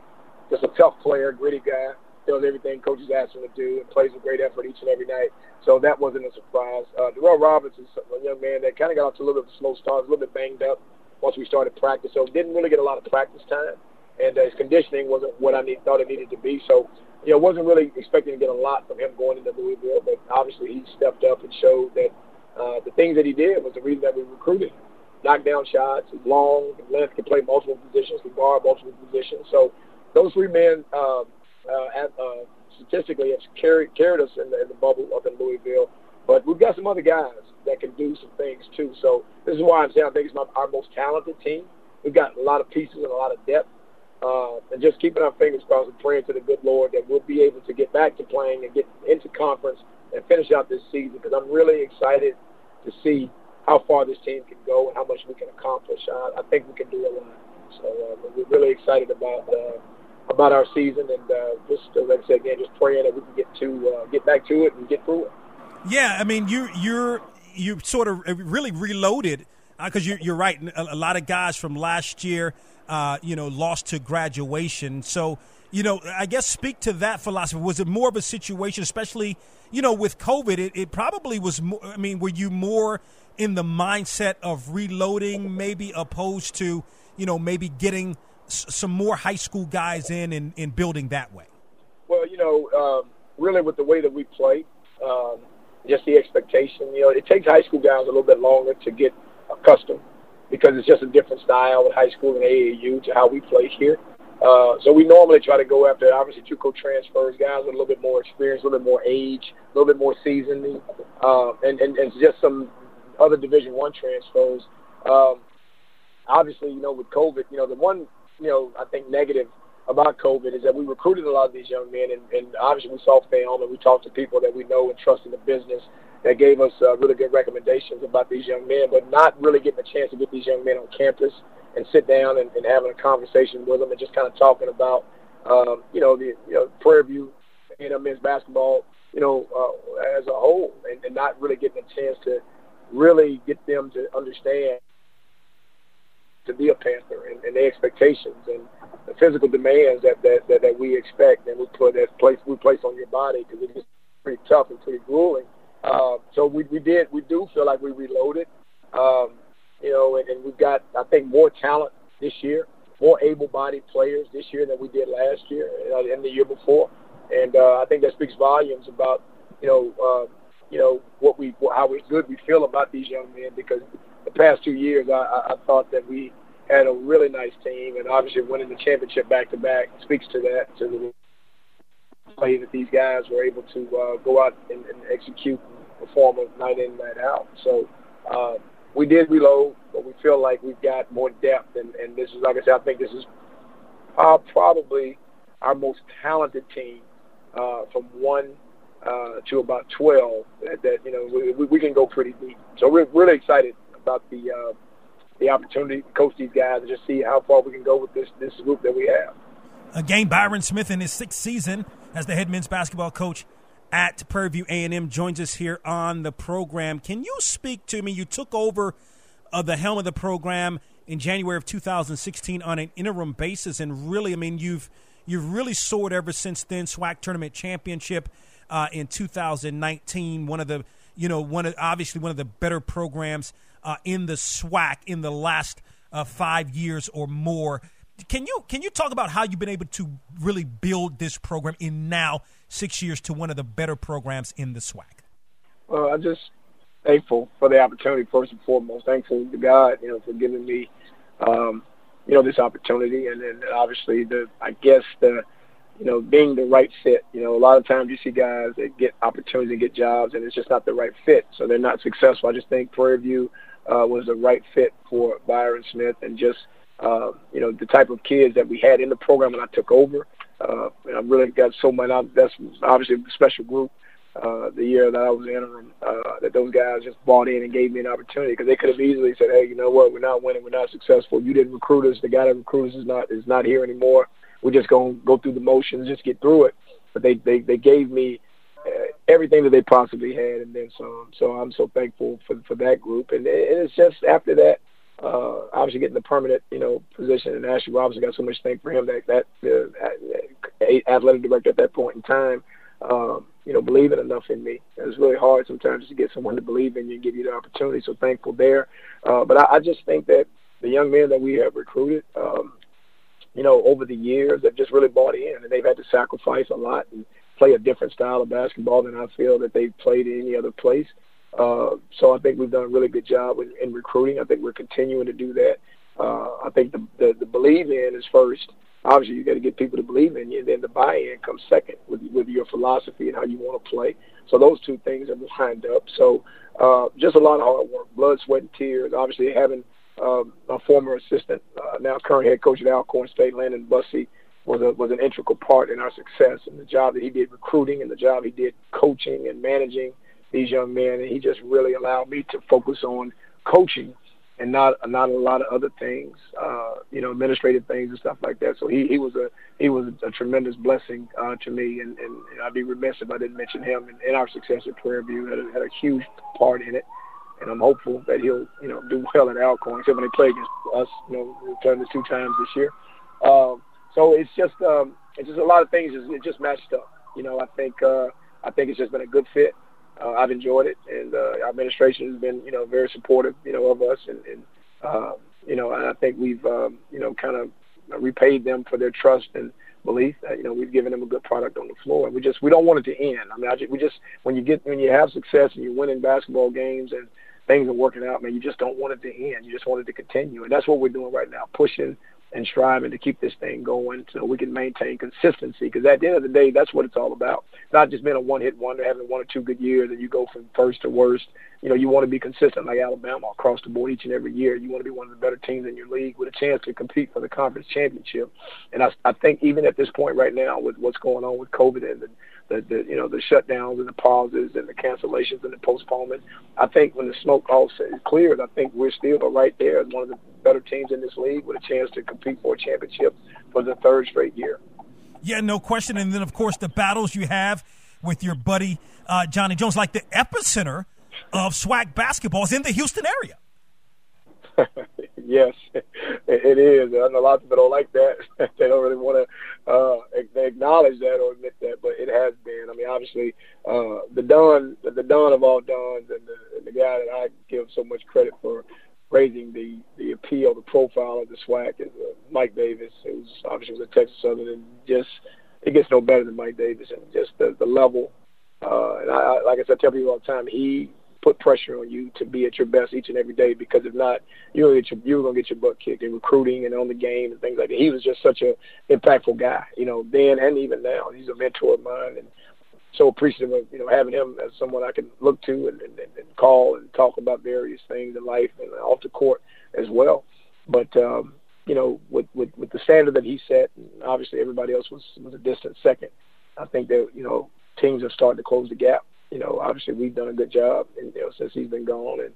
[SPEAKER 5] Just a tough player, gritty guy does everything coaches ask him to do and plays a great effort each and every night. So that wasn't a surprise. Uh, Darrell is a young man that kind of got off to a little bit of a slow start, a little bit banged up once we started practice. So didn't really get a lot of practice time, and uh, his conditioning wasn't what I need, thought it needed to be. So you know, wasn't really expecting to get a lot from him going into Louisville, but obviously he stepped up and showed that uh, the things that he did was the reason that we recruited him. Knock down shots, long, length, can play multiple positions, can guard multiple positions. So those three men um, uh, uh, statistically have carried carried us in the, in the bubble up in Louisville. But we've got some other guys that can do some things too. So this is why I'm saying I think it's my, our most talented team. We've got a lot of pieces and a lot of depth. Uh, and just keeping our fingers crossed and praying to the good Lord that we'll be able to get back to playing and get into conference and finish out this season because I'm really excited to see how far this team can go and how much we can accomplish. I, I think we can do a lot. So uh, we're really excited about uh, about our season, and uh, just uh, like I said again, just praying that we can get to uh, get back to it and get through it.
[SPEAKER 1] Yeah, I mean, you you're you sort of really reloaded because uh, you're, you're right. A, a, lot of guys from last year, uh, you know, lost to graduation. So, you know, I guess speak to that philosophy. Was it more of a situation, especially, you know, with COVID? It, it probably was. More, I mean, were you more in the mindset of reloading, maybe opposed to, you know, maybe getting s- some more high school guys in and, and building that way?
[SPEAKER 5] Well, you know, um, really with the way that we play, um, just the expectation, you know, it takes high school guys a little bit longer to get accustomed because it's just a different style with high school and AAU to how we play here. Uh, so we normally try to go after obviously JUCO transfers, guys with a little bit more experience, a little bit more age, a little bit more seasoning, uh, and, and and just some other Division One transfers. Um, obviously, you know, with COVID, you know, the one you know I think negative about COVID is that we recruited a lot of these young men, and, and obviously we saw film and we talked to people that we know and trust in the business that gave us uh, really good recommendations about these young men, but not really getting a chance to get these young men on campus and sit down and, and having a conversation with them and just kind of talking about, um, you know, the you know Prairie View, know, men's basketball, you know, uh, as a whole, and, and not really getting a chance to really get them to understand to be a Panther and, and the expectations and the physical demands that, that, that, that we expect and we put that place we place on your body because it's pretty tough and pretty grueling. Uh, so we, we did we do feel like we reloaded, um, you know, and, and we've got I think more talent this year, more able-bodied players this year than we did last year uh, and the year before, and uh, I think that speaks volumes about you know uh, you know what we how good we feel about these young men because the past two years I, I, I thought that we had a really nice team and obviously winning the championship back to back speaks to that to the play that these guys were able to uh, go out and, and execute and perform night in, night out. So uh, we did reload, but we feel like we've got more depth. And, and this is, like I said, I think this is uh, probably our most talented team uh, from one uh, to about 12 that, that you know, we, we can go pretty deep. So we're really excited about the uh, the opportunity to coach these guys and just see how far we can go with this this group that we have.
[SPEAKER 1] Again, Byron Smith in his sixth season as the head men's basketball coach at Prairie View A&M joins us here on the program. Can you speak to me? You took over uh, the helm of the program in January of 2016 on an interim basis, and really, I mean, you've you've really soared ever since then. SWAC tournament championship uh, in 2019, one of the you know one of obviously one of the better programs uh, in the SWAC in the last uh, five years or more. Can you can you talk about how you've been able to really build this program in now six years to one of the better programs in the SWAC?
[SPEAKER 5] Well, I'm just thankful for the opportunity first and foremost. Thankful to God, you know, for giving me, um, you know, this opportunity, and then obviously the I guess the you know, being the right fit. You know, a lot of times you see guys that get opportunities and get jobs, and it's just not the right fit, so they're not successful. I just think Prairie View uh, was the right fit for Byron Smith, and just uh, you know the type of kids that we had in the program when I took over. Uh, and I really got so much. That's obviously a special group. Uh, the year that I was interim, uh, that those guys just bought in and gave me an opportunity because they could have easily said, "Hey, you know what? We're not winning. We're not successful. You didn't recruit us. The guy that recruited us is not is not here anymore. We're just gonna go through the motions, just get through it." But they they they gave me uh, everything that they possibly had, and then some. So I'm so thankful for for that group. And, and it's just after that, uh, obviously getting the permanent, you know, position. And Ashley Robinson got so much thank for him that that uh, athletic director at that point in time, um, you know, believing enough in me. It's really hard sometimes to get someone to believe in you and give you the opportunity. So thankful there. Uh, but I, I just think that the young men that we have recruited, um, you know, over the years, have just really bought in, and they've had to sacrifice a lot and play a different style of basketball than I feel that they've played in any other place. Uh, so I think we've done a really good job in, in recruiting. I think we're continuing to do that. Uh, I think the, the the believe in is first. Obviously, you got to get people to believe in you, and then the buy-in comes second with with your philosophy and how you want to play. So those two things are lined up. So uh, just a lot of hard work, blood, sweat, and tears. Obviously, having um, a former assistant, uh, now current head coach at Alcorn State, Landon Bussie, was a was an integral part in our success and the job that he did recruiting and the job he did coaching and managing these young men, and he just really allowed me to focus on coaching and not not a lot of other things, uh, you know, administrative things and stuff like that. So he, he was a he was a tremendous blessing uh, to me, and, and, I'd be remiss if I didn't mention him and, and our success at Prairie View had a, had a huge part in it. And I'm hopeful that he'll you know do well at Alcorn, except when they play against us, you know, done this two times this year. Um, so it's just um, it's just a lot of things. It just matched up. You know, I think uh, I think it's just been a good fit. Uh, I've enjoyed it, and uh, our administration has been, you know, very supportive, you know, of us, and, and uh, you know, and I think we've, um, you know, kind of repaid them for their trust and belief. That, you know, we've given them a good product on the floor, and we just we don't want it to end. I mean, I just, we just when you get when you have success and you're winning basketball games and things are working out, man, you just don't want it to end. You just want it to continue, and that's what we're doing right now, pushing and striving to keep this thing going so we can maintain consistency. Because at the end of the day, that's what it's all about. Not just being a one-hit wonder, having one or two good years, and you go from first to worst. You know, you want to be consistent like Alabama across the board each and every year. You want to be one of the better teams in your league with a chance to compete for the conference championship. And I, I think even at this point right now, with what's going on with COVID and the the, the you know the shutdowns and the pauses and the cancellations and the postponements. I think when the smoke all cleared, I think we're still right there as one of the better teams in this league with a chance to compete for a championship for the third straight year.
[SPEAKER 1] Yeah, no question. And then of course the battles you have with your buddy uh, Johnny Jones, like the epicenter of SWAC basketball is in the Houston area.
[SPEAKER 5] yes, it is. I know a lot of people don't like that. they don't really want to uh, acknowledge that or admit that, but it has been. I mean, obviously, uh, the Don, the Don of all Dons, and the, and the guy that I give so much credit for raising the the appeal, the profile of the SWAC is uh, Mike Davis, who's obviously was a Texas Southern, and just it gets no better than Mike Davis, and just the the level. Uh, and I, I, like I said, I tell people all the time, he put pressure on you to be at your best each and every day because if not, you're gonna get your, you're gonna get your butt kicked in recruiting and on the game and things like that. He was just such a impactful guy, you know, then and even now. He's a mentor of mine and so appreciative of you know having him as someone I can look to and, and, and call and talk about various things in life and off the court as well. But um, you know, with, with with the standard that he set, and obviously everybody else was was a distant second. I think that you know teams have started to close the gap you know, obviously we've done a good job, and you know, since he's been gone, and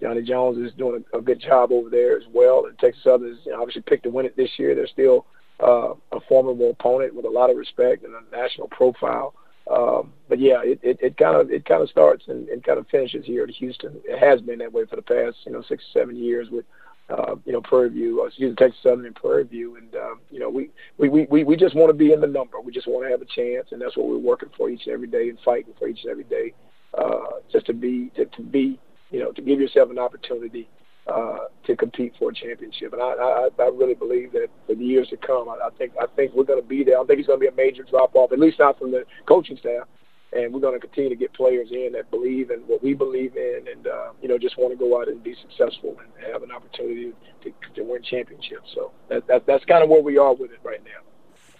[SPEAKER 5] Johnny Jones is doing a, a good job over there as well. And Texas Southern you know, obviously picked to win it this year. They're still uh, a formidable opponent with a lot of respect and a national profile. Um, but yeah, it, it, it kind of it kind of starts and, and kind of finishes here at Houston. It has been that way for the past you know six seven years with uh, you know, Prairie View, uh, excuse me, Texas Southern and Prairie View. And, uh, you know, we, we, we, we just want to be in the number. We just want to have a chance. And that's what we're working for each and every day and fighting for each and every day, uh, just to be, to, to be, you know, to give yourself an opportunity uh, to compete for a championship. And I, I, I really believe that for the years to come, I, I think, I think we're going to be there. I don't think it's going to be a major drop off, at least not from the coaching staff and we're going to continue to get players in that believe in what we believe in, and uh, you know just want to go out and be successful and have an opportunity to, to win championships. So that, that, that's kind of where we are with it right now.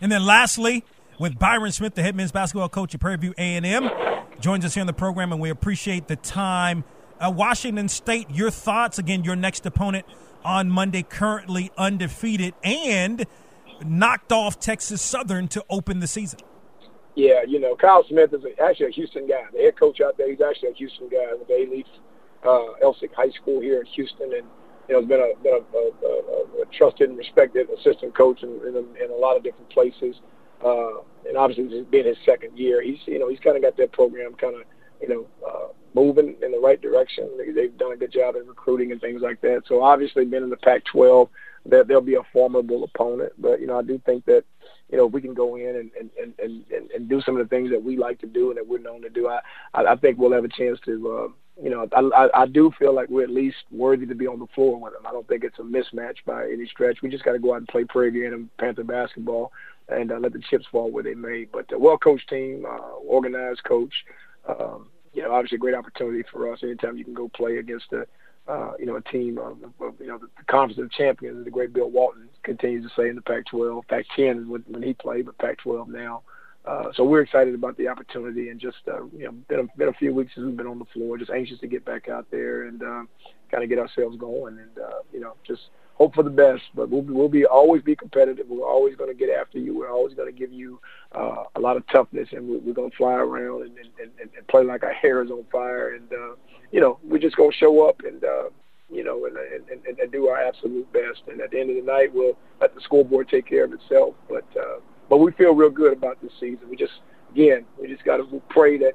[SPEAKER 1] And then lastly, with Byron Smith, the head men's basketball coach at Prairie View A&M, joins us here on the program, and we appreciate the time. Uh, Washington State, your thoughts again? Your next opponent on Monday, currently undefeated and knocked off Texas Southern to open the season.
[SPEAKER 5] Yeah, you know, Kyle Smith is a, actually a Houston guy. The head coach out there, he's actually a Houston guy the Alief uh, Elsik High School here in Houston, and you know, has been a been a, a, a, a trusted and respected assistant coach in, in, a, in a lot of different places. Uh, and obviously, this been his second year. He's you know he's kind of got that program kind of you know uh, moving in the right direction. They've done a good job in recruiting and things like that. So obviously, being in the Pac-12, that they'll be a formidable opponent. But you know, I do think that you know, if we can go in and, and, and, and, and do some of the things that we like to do and that we're known to do, I, I, think we'll have a chance to, uh, you know, I, I, I do feel like we're at least worthy to be on the floor with them. I don't think it's a mismatch by any stretch. We just got to go out and play Prairie View and Panther basketball and uh, let the chips fall where they may. But a well-coached team, uh, organized coach, um, you know, obviously a great opportunity for us anytime you can go play against a – uh, you know, a team of, of you know the, the conference of champions. The great Bill Walton continues to say in the Pac-12, Pac-10 when, when he played, but Pac-12 now. Uh, so we're excited about the opportunity, and just uh, you know, been a, been a few weeks since we've been on the floor. Just anxious to get back out there and uh, kind of get ourselves going, and uh, you know, just hope for the best. But we'll be, we'll be always be competitive. We're always going to get after you. We're always going to give you uh, a lot of toughness, and we're, we're going to fly around and, and, and, and play like our hair is on fire. And uh, you know, we're just going to show up and uh, you know, and, and, and, and do our absolute best. And at the end of the night, we'll let the scoreboard take care of itself. But uh, but we feel real good about this season. We just again, we just got to pray that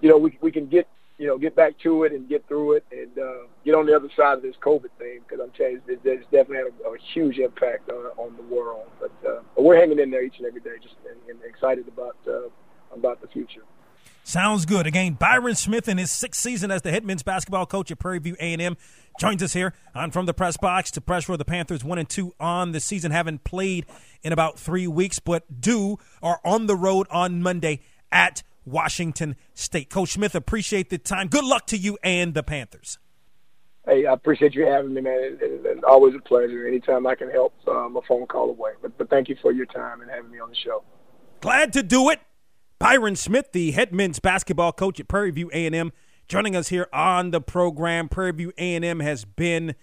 [SPEAKER 5] you know we we can get you know get back to it and get through it and uh, get on the other side of this COVID thing because I'm telling you, it's definitely had a, a huge impact on, on the world. But, uh, but we're hanging in there each and every day, just and, and excited about uh, about the future.
[SPEAKER 1] Sounds good. Again, Byron Smith in his sixth season as the head men's basketball coach at Prairie View A&M joins us here on From the Press Box to Press for The Panthers one and two on the season, haven't played in about three weeks, but do are on the road on Monday at Washington State. Coach Smith, appreciate the time. Good luck to you and the Panthers.
[SPEAKER 5] Hey, I appreciate you having me, man. It's always a pleasure. Anytime I can help, I'm um, a phone call away. But, but thank you for your time and having me on the show.
[SPEAKER 1] Glad to do it. Byron Smith, the head men's basketball coach at Prairie View A&M, joining us here on the program. Prairie View A&M has been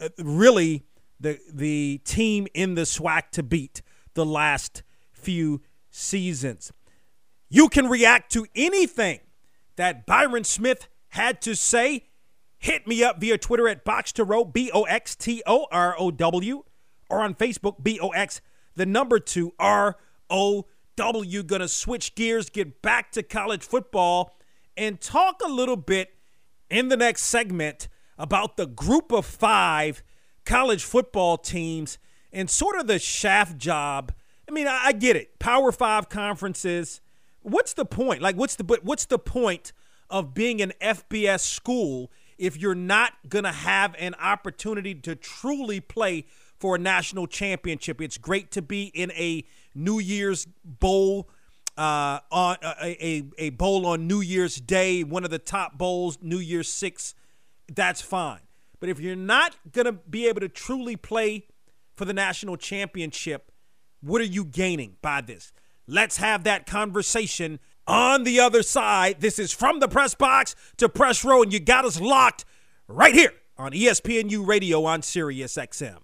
[SPEAKER 1] uh, really the the team in the SWAC to beat the last few seasons. You can react to anything that Byron Smith had to say. Hit me up via Twitter at Box to Row, B O X T O R O W, or on Facebook, B O X, the number two R O W going to switch gears, get back to college football, and talk a little bit in the next segment about the group of five college football teams and sort of the shaft job. I mean, I, I get it. Power five conferences. What's the point? Like, what's the but what's the point of being an FBS school if you're not gonna have an opportunity to truly play for a national championship? It's great to be in a New Year's Bowl uh, on uh, a, a bowl on New Year's Day, one of the top bowls, New Year's Six, that's fine. But if you're not going to be able to truly play for the national championship, what are you gaining by this? Let's have that conversation on the other side. This is from the press box to press row, and you got us locked right here on ESPNU Radio on Sirius XM.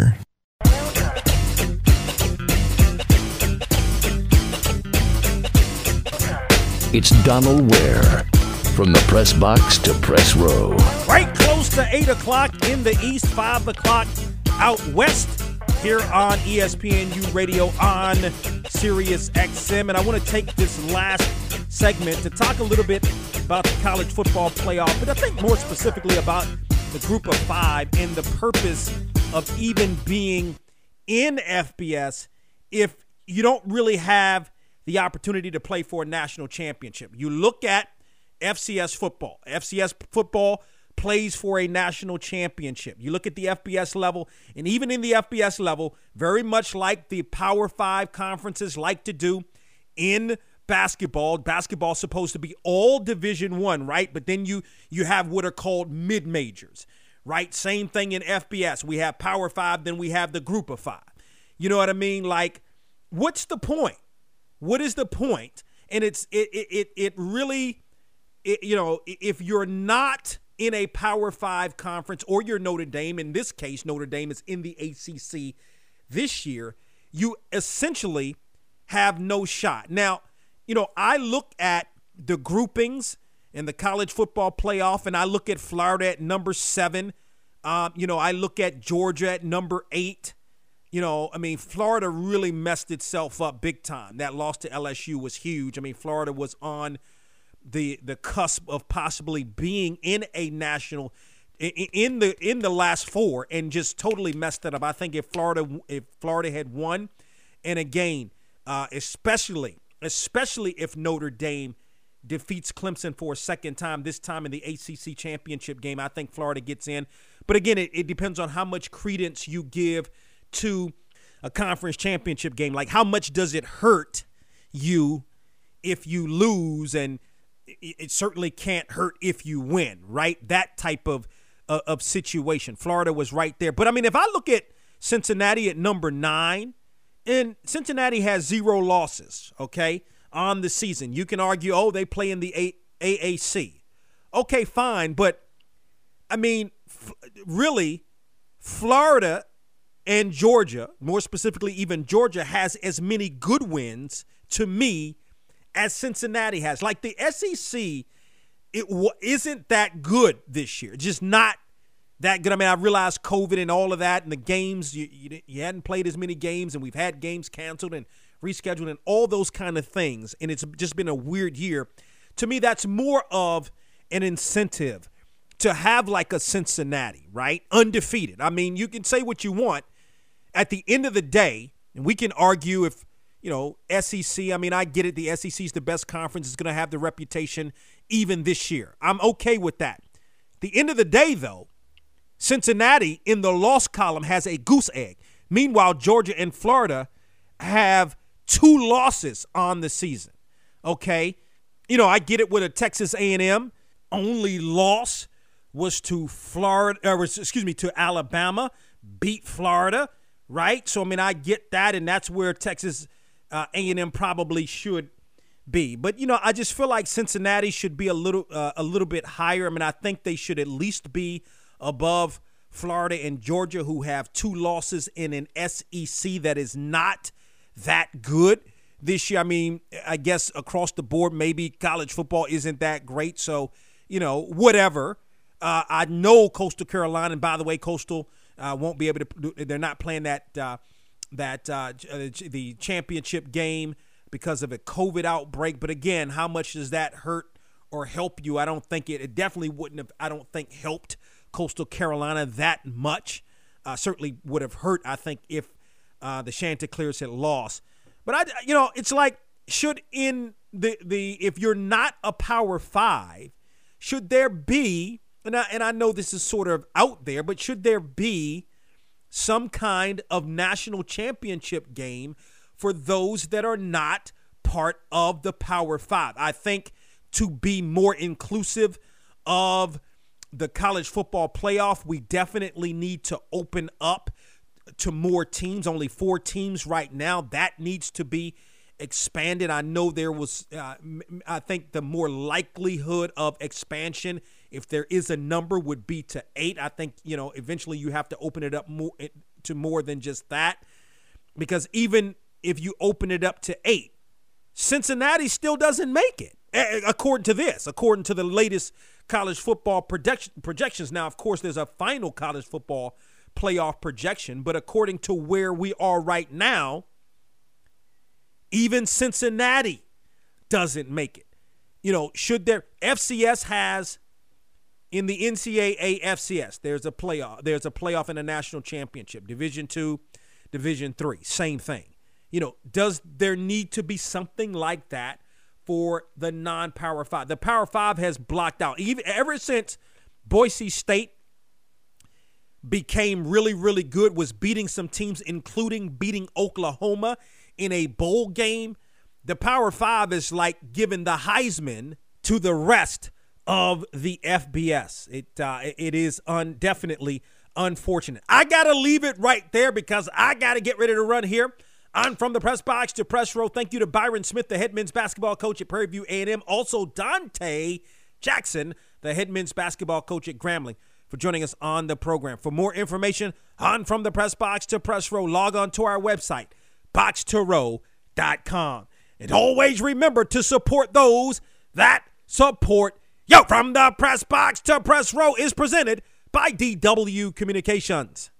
[SPEAKER 6] It's Donal Ware from the press box to press row.
[SPEAKER 1] Right close to 8 o'clock in the east, 5 o'clock out west here on ESPNU Radio on Sirius XM. And I want to take this last segment to talk a little bit about the college football playoff, but I think more specifically about the group of five and the purpose of even being in FBS if you don't really have the opportunity to play for a national championship. You look at FCS football. FCS football plays for a national championship. You look at the FBS level, and even in the FBS level, very much like the Power Five conferences like to do in basketball. Basketball supposed to be all Division One, right? But then you you have what are called mid majors, right? Same thing in FBS. We have Power Five, then we have the Group of Five. You know what I mean? Like, what's the point? What is the point? And it's it it it really, it, you know, if you're not in a Power Five conference or you're Notre Dame, in this case, Notre Dame is in the ACC this year, you essentially have no shot. Now, you know, I look at the groupings in the college football playoff, and I look at Florida at number seven. Um, you know, I look at Georgia at number eight. You know, I mean, Florida really messed itself up big time. That loss to LSU was huge. I mean, Florida was on the the cusp of possibly being in a national in the in the last four and just totally messed it up. I think if Florida if Florida had won, and again, uh, especially especially if Notre Dame defeats Clemson for a second time, this time in the ACC championship game, I think Florida gets in. But again, it, it depends on how much credence you give to a conference championship game? Like, how much does it hurt you if you lose? And it, certainly can't hurt if you win, right? That type of of, of situation. Florida was right there. But I mean, if I look at Cincinnati at number nine, and Cincinnati has zero losses, okay, on the season. You can argue, oh, they play in the A- AAC. Okay, fine. But I mean, f- really, Florida and Georgia, more specifically, even Georgia, has as many good wins to me as Cincinnati has. Like the SEC, it w- isn't that good this year. Just not that good. I mean, I realize COVID and all of that, and the games you, you, you hadn't played as many games, and we've had games canceled and rescheduled, and all those kind of things. And it's just been a weird year. To me, that's more of an incentive to have like a Cincinnati, right? Undefeated. I mean, you can say what you want. At the end of the day, and we can argue if you know, SEC, I mean, I get it. The SEC is the best conference. It's going to have the reputation even this year. I'm okay with that. The end of the day, though, Cincinnati in the loss column has a goose egg. Meanwhile, Georgia and Florida have two losses on the season. Okay, you know I get it with a Texas A&M only loss was to Florida, or excuse me, to Alabama, beat Florida, right? So I mean I get that, and that's where Texas uh, A&M probably should be. But you know I just feel like Cincinnati should be a little uh, a little bit higher. I mean I think they should at least be above Florida and Georgia, who have two losses in an SEC that is not that good this year. I mean, I guess across the board, maybe college football isn't that great. So, you know, whatever. Uh, I know Coastal Carolina, and by the way, Coastal uh, won't be able to. They're not playing that uh, that uh, the championship game because of a COVID outbreak. But again, how much does that hurt or help you? I don't think it. It definitely wouldn't have. I don't think helped Coastal Carolina that much. Uh, certainly would have hurt, I think, if uh, the Chanticleers had lost. But I, you know, it's like should in the the if you're not a Power Five, should there be and I, and I know this is sort of out there, but should there be some kind of national championship game for those that are not part of the Power Five? I think to be more inclusive of the college football playoff, we definitely need to open up to more teams. Only four teams right now. That needs to be expanded. I know there was, uh, I think the more likelihood of expansion, if there is a number, would be to eight. I think, you know, eventually you have to open it up more to more than just that. Because even if you open it up to eight, Cincinnati still doesn't make it, according to this, according to the latest college football production projections. Now, of course, there's a final college football playoff projection, but according to where we are right now, even Cincinnati doesn't make it. You know, should there FCS has in the NCAA FCS, there's a playoff. There's a playoff in the national championship, Division Two, Division Three, same thing. You know, does there need to be something like that for the non-power five? The Power Five has blocked out even ever since Boise State became really, really good, was beating some teams, including beating Oklahoma in a bowl game. The Power Five is like giving the Heisman to the rest of the FBS. It uh, it is un- definitely unfortunate. I gotta leave it right there because I gotta get ready to run here. I'm from the press box to press row. Thank you to Byron Smith, the head men's basketball coach at Prairie View A&M. Also Donte Jackson, the head men's basketball coach at Grambling for joining us on the program. For more information on From the Press Box to Press Row, log on to our website, boxtorow.com. And always remember to support those that support you. From the Press Box to Press Row is presented by DW Communications.